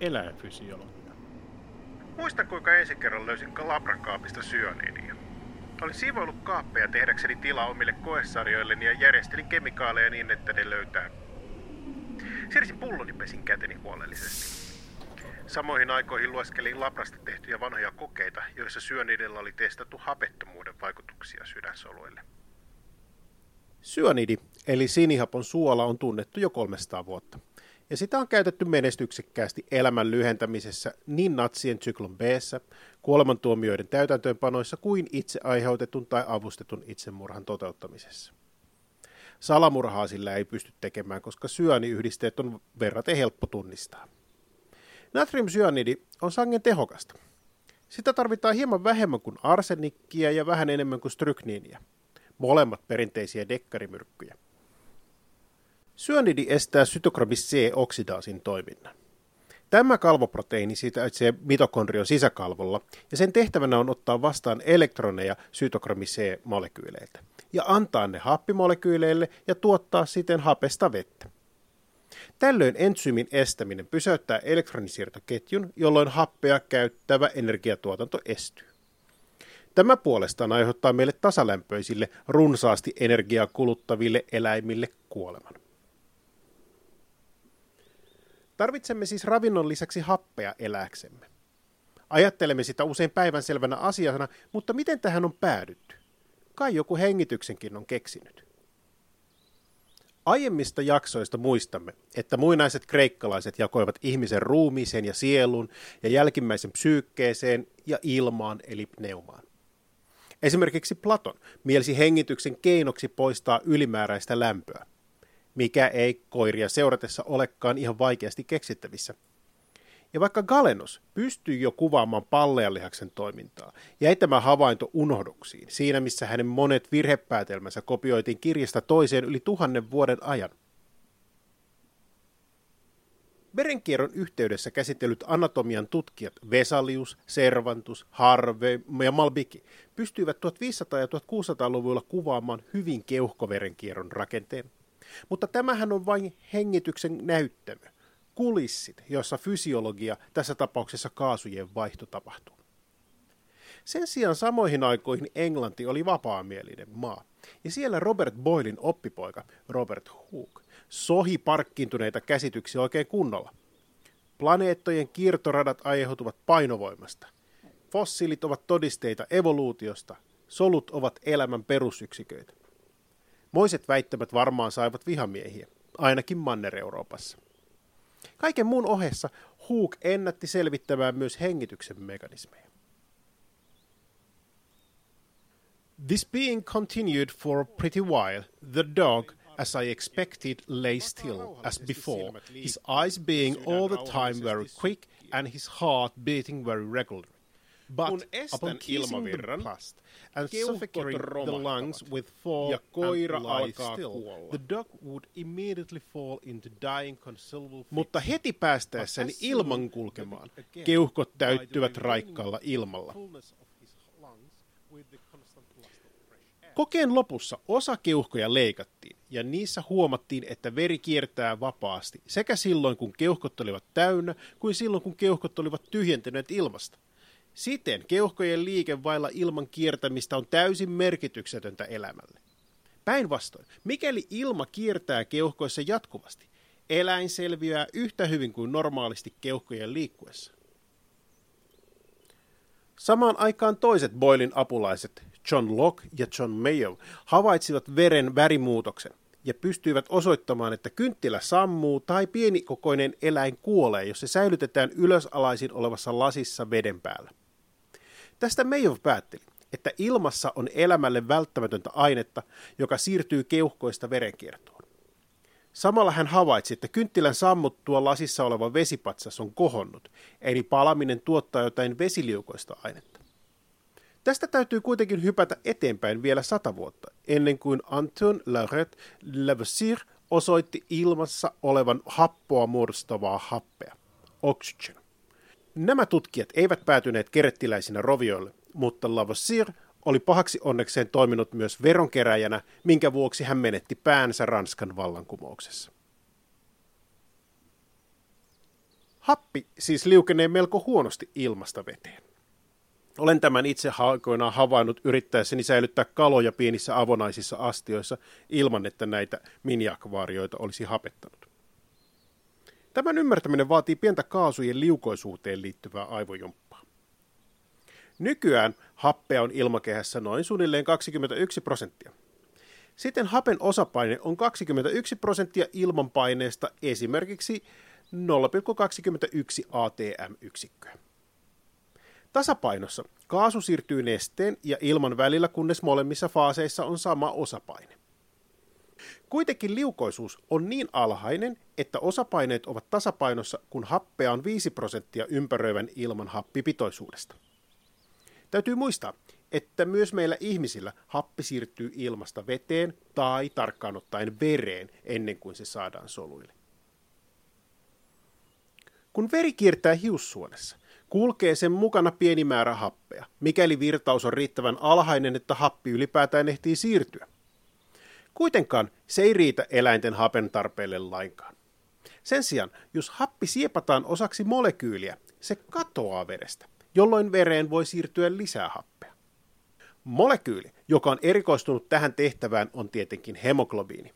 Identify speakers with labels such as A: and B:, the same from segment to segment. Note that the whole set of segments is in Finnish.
A: eläinfysiologia.
B: Muistan kuinka ensi kerran löysin labrakaapista syöniinia. Olin siivoillut kaappeja tehdäkseni tilaa omille koesarjoilleni ja järjestelin kemikaaleja niin, että ne löytää. Siirsin pulloni pesin käteni huolellisesti. Samoihin aikoihin lueskelin labrasta tehtyjä vanhoja kokeita, joissa syönidellä oli testattu hapettomuuden vaikutuksia sydänsoluille.
C: Syönidi, eli sinihapon suola, on tunnettu jo 300 vuotta. Ja sitä on käytetty menestyksekkäästi elämän lyhentämisessä niin natsien syklon b kuolemantuomioiden täytäntöönpanoissa kuin itse aiheutetun tai avustetun itsemurhan toteuttamisessa. Salamurhaa sillä ei pysty tekemään, koska syöniyhdisteet on verraten helppo tunnistaa. Natriumsyanidi on sangen tehokasta. Sitä tarvitaan hieman vähemmän kuin arsenikkia ja vähän enemmän kuin strykniinia. Molemmat perinteisiä dekkarimyrkkyjä. Syönidi estää cytokromis C-oksidaasin toiminnan. Tämä kalvoproteiini sijaitsee mitokondrion sisäkalvolla ja sen tehtävänä on ottaa vastaan elektroneja cytokromis C-molekyyleiltä ja antaa ne happimolekyyleille ja tuottaa siten hapesta vettä. Tällöin entsyymin estäminen pysäyttää elektronisiirtoketjun, jolloin happea käyttävä energiatuotanto estyy. Tämä puolestaan aiheuttaa meille tasalämpöisille, runsaasti energiaa kuluttaville eläimille kuoleman. Tarvitsemme siis ravinnon lisäksi happea eläksemme. Ajattelemme sitä usein päivänselvänä asiana, mutta miten tähän on päädytty? Kai joku hengityksenkin on keksinyt. Aiemmista jaksoista muistamme, että muinaiset kreikkalaiset jakoivat ihmisen ruumiiseen ja sielun ja jälkimmäisen psyykkeeseen ja ilmaan eli pneumaan. Esimerkiksi Platon mielsi hengityksen keinoksi poistaa ylimääräistä lämpöä, mikä ei koiria seuratessa olekaan ihan vaikeasti keksittävissä – ja vaikka Galenos pystyy jo kuvaamaan palleanlihaksen toimintaa, jäi tämä havainto unohduksiin, siinä missä hänen monet virhepäätelmänsä kopioitiin kirjasta toiseen yli tuhannen vuoden ajan. Verenkierron yhteydessä käsitellyt anatomian tutkijat Vesalius, Servantus, Harvey ja Malbiki pystyivät 1500- ja 1600-luvulla kuvaamaan hyvin keuhkoverenkierron rakenteen. Mutta tämähän on vain hengityksen näyttämö kulissit, jossa fysiologia, tässä tapauksessa kaasujen vaihto tapahtuu. Sen sijaan samoihin aikoihin Englanti oli vapaamielinen maa, ja siellä Robert Boylin oppipoika Robert Hooke sohi parkkiintuneita käsityksiä oikein kunnolla. Planeettojen kiertoradat aiheutuvat painovoimasta. Fossiilit ovat todisteita evoluutiosta. Solut ovat elämän perusyksiköitä. Moiset väittämät varmaan saivat vihamiehiä, ainakin Manner-Euroopassa. Kaiken muun ohessa Hook ennätti selvittämään myös hengityksen mekanismeja. This being continued for a pretty while, the dog, as I expected, lay still as before, his eyes being all the time very quick and his heart beating very regularly. But
B: Kun estän
C: upon kissing the
B: ilmavirran,
C: past and
B: keuhkot
C: suffocating the
B: romahtavat,
C: lungs with foam
B: ja koira alkaa
C: still,
B: kuolla.
C: the dog would immediately fall into dying considerable
B: Mutta heti päästäessäni ilman kulkemaan, keuhkot täyttyvät raikkaalla ilmalla.
C: Kokeen lopussa osa keuhkoja leikattiin ja niissä huomattiin, että veri kiertää vapaasti sekä silloin, kun keuhkot olivat täynnä, kuin silloin, kun keuhkot olivat tyhjentyneet ilmasta. Siten keuhkojen liike vailla ilman kiertämistä on täysin merkityksetöntä elämälle. Päinvastoin, mikäli ilma kiertää keuhkoissa jatkuvasti, eläin selviää yhtä hyvin kuin normaalisti keuhkojen liikkuessa. Samaan aikaan toiset Boylin apulaiset, John Locke ja John Mayo, havaitsivat veren värimuutoksen ja pystyivät osoittamaan, että kynttilä sammuu tai pienikokoinen eläin kuolee, jos se säilytetään ylösalaisin olevassa lasissa veden päällä. Tästä Mayo päätteli, että ilmassa on elämälle välttämätöntä ainetta, joka siirtyy keuhkoista verenkiertoon. Samalla hän havaitsi, että kynttilän sammuttua lasissa oleva vesipatsas on kohonnut, eli palaminen tuottaa jotain vesiliukoista ainetta. Tästä täytyy kuitenkin hypätä eteenpäin vielä sata vuotta, ennen kuin Anton Lauret Lavoisier osoitti ilmassa olevan happoa muodostavaa happea, oxygen. Nämä tutkijat eivät päätyneet kerettiläisinä rovioille, mutta Lavoisier oli pahaksi onnekseen toiminut myös veronkeräjänä, minkä vuoksi hän menetti päänsä Ranskan vallankumouksessa. Happi siis liukenee melko huonosti ilmasta veteen. Olen tämän itse aikoinaan havainnut yrittäessäni säilyttää kaloja pienissä avonaisissa astioissa ilman, että näitä miniakvaarioita olisi hapettanut. Tämän ymmärtäminen vaatii pientä kaasujen liukoisuuteen liittyvää aivojumppaa. Nykyään happea on ilmakehässä noin suunnilleen 21 prosenttia. Sitten hapen osapaine on 21 prosenttia ilmanpaineesta esimerkiksi 0,21 atm-yksikköä. Tasapainossa kaasu siirtyy nesteen ja ilman välillä, kunnes molemmissa faaseissa on sama osapaine. Kuitenkin liukoisuus on niin alhainen, että osapaineet ovat tasapainossa, kun happea on 5 prosenttia ympäröivän ilman happipitoisuudesta. Täytyy muistaa, että myös meillä ihmisillä happi siirtyy ilmasta veteen tai tarkkaan ottaen vereen ennen kuin se saadaan soluille. Kun veri kiertää hiussuonessa, kulkee sen mukana pieni määrä happea, mikäli virtaus on riittävän alhainen, että happi ylipäätään ehtii siirtyä. Kuitenkaan se ei riitä eläinten hapen tarpeelle lainkaan. Sen sijaan, jos happi siepataan osaksi molekyyliä, se katoaa verestä, jolloin vereen voi siirtyä lisää happea. Molekyyli, joka on erikoistunut tähän tehtävään, on tietenkin hemoglobiini.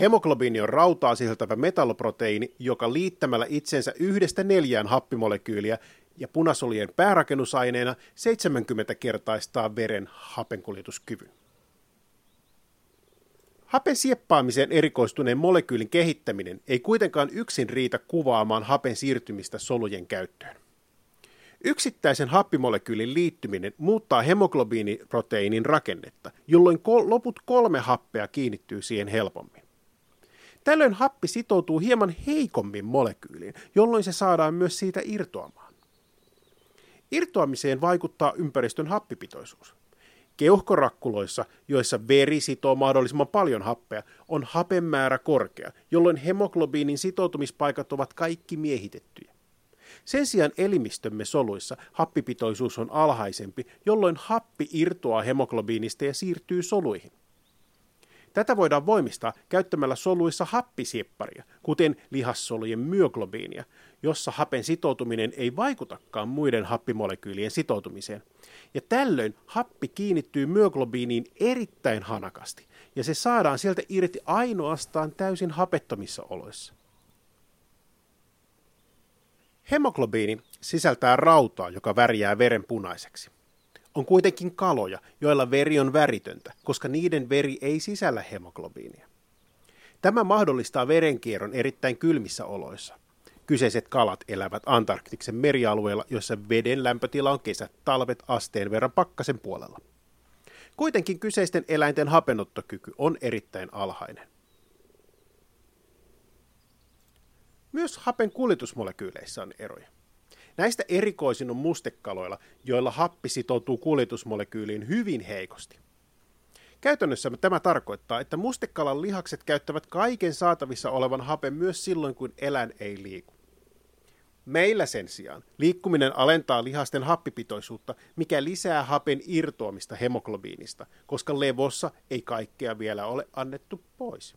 C: Hemoglobiini on rautaa sisältävä metalloproteiini, joka liittämällä itsensä yhdestä neljään happimolekyyliä ja punasolujen päärakennusaineena 70 kertaistaa veren hapenkuljetuskyvyn. Hapen sieppaamiseen erikoistuneen molekyylin kehittäminen ei kuitenkaan yksin riitä kuvaamaan hapen siirtymistä solujen käyttöön. Yksittäisen happimolekyylin liittyminen muuttaa hemoglobiiniproteiinin rakennetta, jolloin kol- loput kolme happea kiinnittyy siihen helpommin. Tällöin happi sitoutuu hieman heikommin molekyyliin, jolloin se saadaan myös siitä irtoamaan. Irtoamiseen vaikuttaa ympäristön happipitoisuus. Keuhkorakkuloissa, joissa veri sitoo mahdollisimman paljon happea, on hapen määrä korkea, jolloin hemoglobiinin sitoutumispaikat ovat kaikki miehitettyjä. Sen sijaan elimistömme soluissa happipitoisuus on alhaisempi, jolloin happi irtoaa hemoglobiinista ja siirtyy soluihin. Tätä voidaan voimistaa käyttämällä soluissa happisiepparia, kuten lihassolujen myoglobiinia, jossa hapen sitoutuminen ei vaikutakaan muiden happimolekyylien sitoutumiseen. Ja tällöin happi kiinnittyy myoglobiiniin erittäin hanakasti, ja se saadaan sieltä irti ainoastaan täysin hapettomissa oloissa. Hemoglobiini sisältää rautaa, joka värjää veren punaiseksi. On kuitenkin kaloja, joilla veri on väritöntä, koska niiden veri ei sisällä hemoglobiinia. Tämä mahdollistaa verenkierron erittäin kylmissä oloissa. Kyseiset kalat elävät Antarktiksen merialueella, jossa veden lämpötila on kesät talvet asteen verran pakkasen puolella. Kuitenkin kyseisten eläinten hapenottokyky on erittäin alhainen. Myös hapen kuljetusmolekyyleissä on eroja. Näistä erikoisin on mustekaloilla, joilla happi sitoutuu kuljetusmolekyyliin hyvin heikosti. Käytännössä tämä tarkoittaa, että mustekalan lihakset käyttävät kaiken saatavissa olevan hapen myös silloin, kun eläin ei liiku. Meillä sen sijaan liikkuminen alentaa lihasten happipitoisuutta, mikä lisää hapen irtoamista hemoglobiinista, koska levossa ei kaikkea vielä ole annettu pois.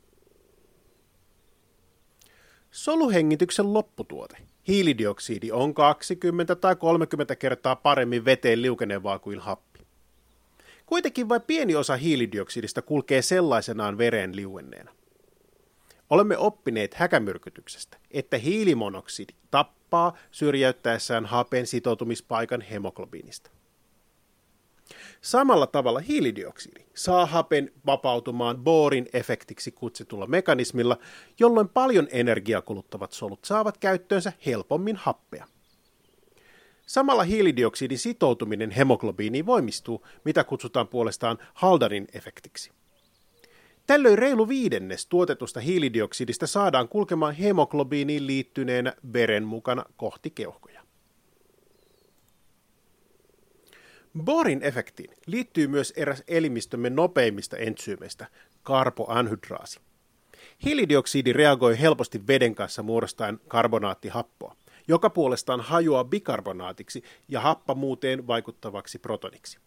C: Soluhengityksen lopputuote, hiilidioksidi, on 20 tai 30 kertaa paremmin veteen liukenevaa kuin happi. Kuitenkin vain pieni osa hiilidioksidista kulkee sellaisenaan vereen liuenneena. Olemme oppineet häkämyrkytyksestä, että hiilimonoksidi tappaa syrjäyttäessään hapen sitoutumispaikan hemoglobiinista. Samalla tavalla hiilidioksidi saa hapen vapautumaan Borin efektiksi kutsutulla mekanismilla, jolloin paljon energiaa kuluttavat solut saavat käyttöönsä helpommin happea. Samalla hiilidioksidin sitoutuminen hemoglobiiniin voimistuu, mitä kutsutaan puolestaan Haldarin efektiksi. Tällöin reilu viidennes tuotetusta hiilidioksidista saadaan kulkemaan hemoglobiiniin liittyneenä veren mukana kohti keuhkoja. Borin efektiin liittyy myös eräs elimistömme nopeimmista entsyymeistä, karboanhydraasi. Hiilidioksidi reagoi helposti veden kanssa muodostaen karbonaattihappoa, joka puolestaan hajoaa bikarbonaatiksi ja happamuuteen vaikuttavaksi protoniksi.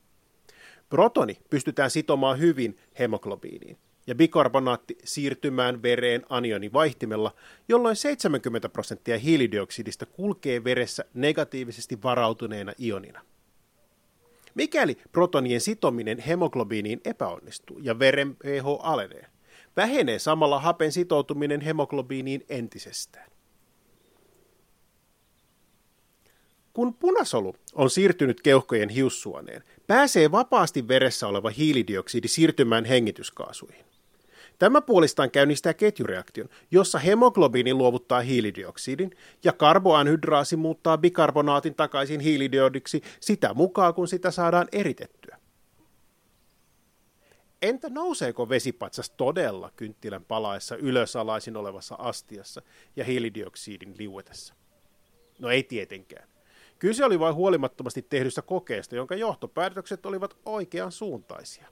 C: Protoni pystytään sitomaan hyvin hemoglobiiniin, ja bikarbonaatti siirtymään vereen anionivaihtimella, jolloin 70 prosenttia hiilidioksidista kulkee veressä negatiivisesti varautuneena ionina. Mikäli protonien sitominen hemoglobiiniin epäonnistuu ja veren pH alenee, vähenee samalla hapen sitoutuminen hemoglobiiniin entisestään. Kun punasolu on siirtynyt keuhkojen hiussuoneen, pääsee vapaasti veressä oleva hiilidioksidi siirtymään hengityskaasuihin. Tämä puolestaan käynnistää ketjureaktion, jossa hemoglobiini luovuttaa hiilidioksidin ja karboanhydraasi muuttaa bikarbonaatin takaisin hiilidiodiksi sitä mukaan, kun sitä saadaan eritettyä. Entä nouseeko vesipatsas todella kynttilän palaessa ylösalaisin olevassa astiassa ja hiilidioksidin liuetessa? No ei tietenkään. Kyse oli vain huolimattomasti tehdystä kokeesta, jonka johtopäätökset olivat oikean suuntaisia.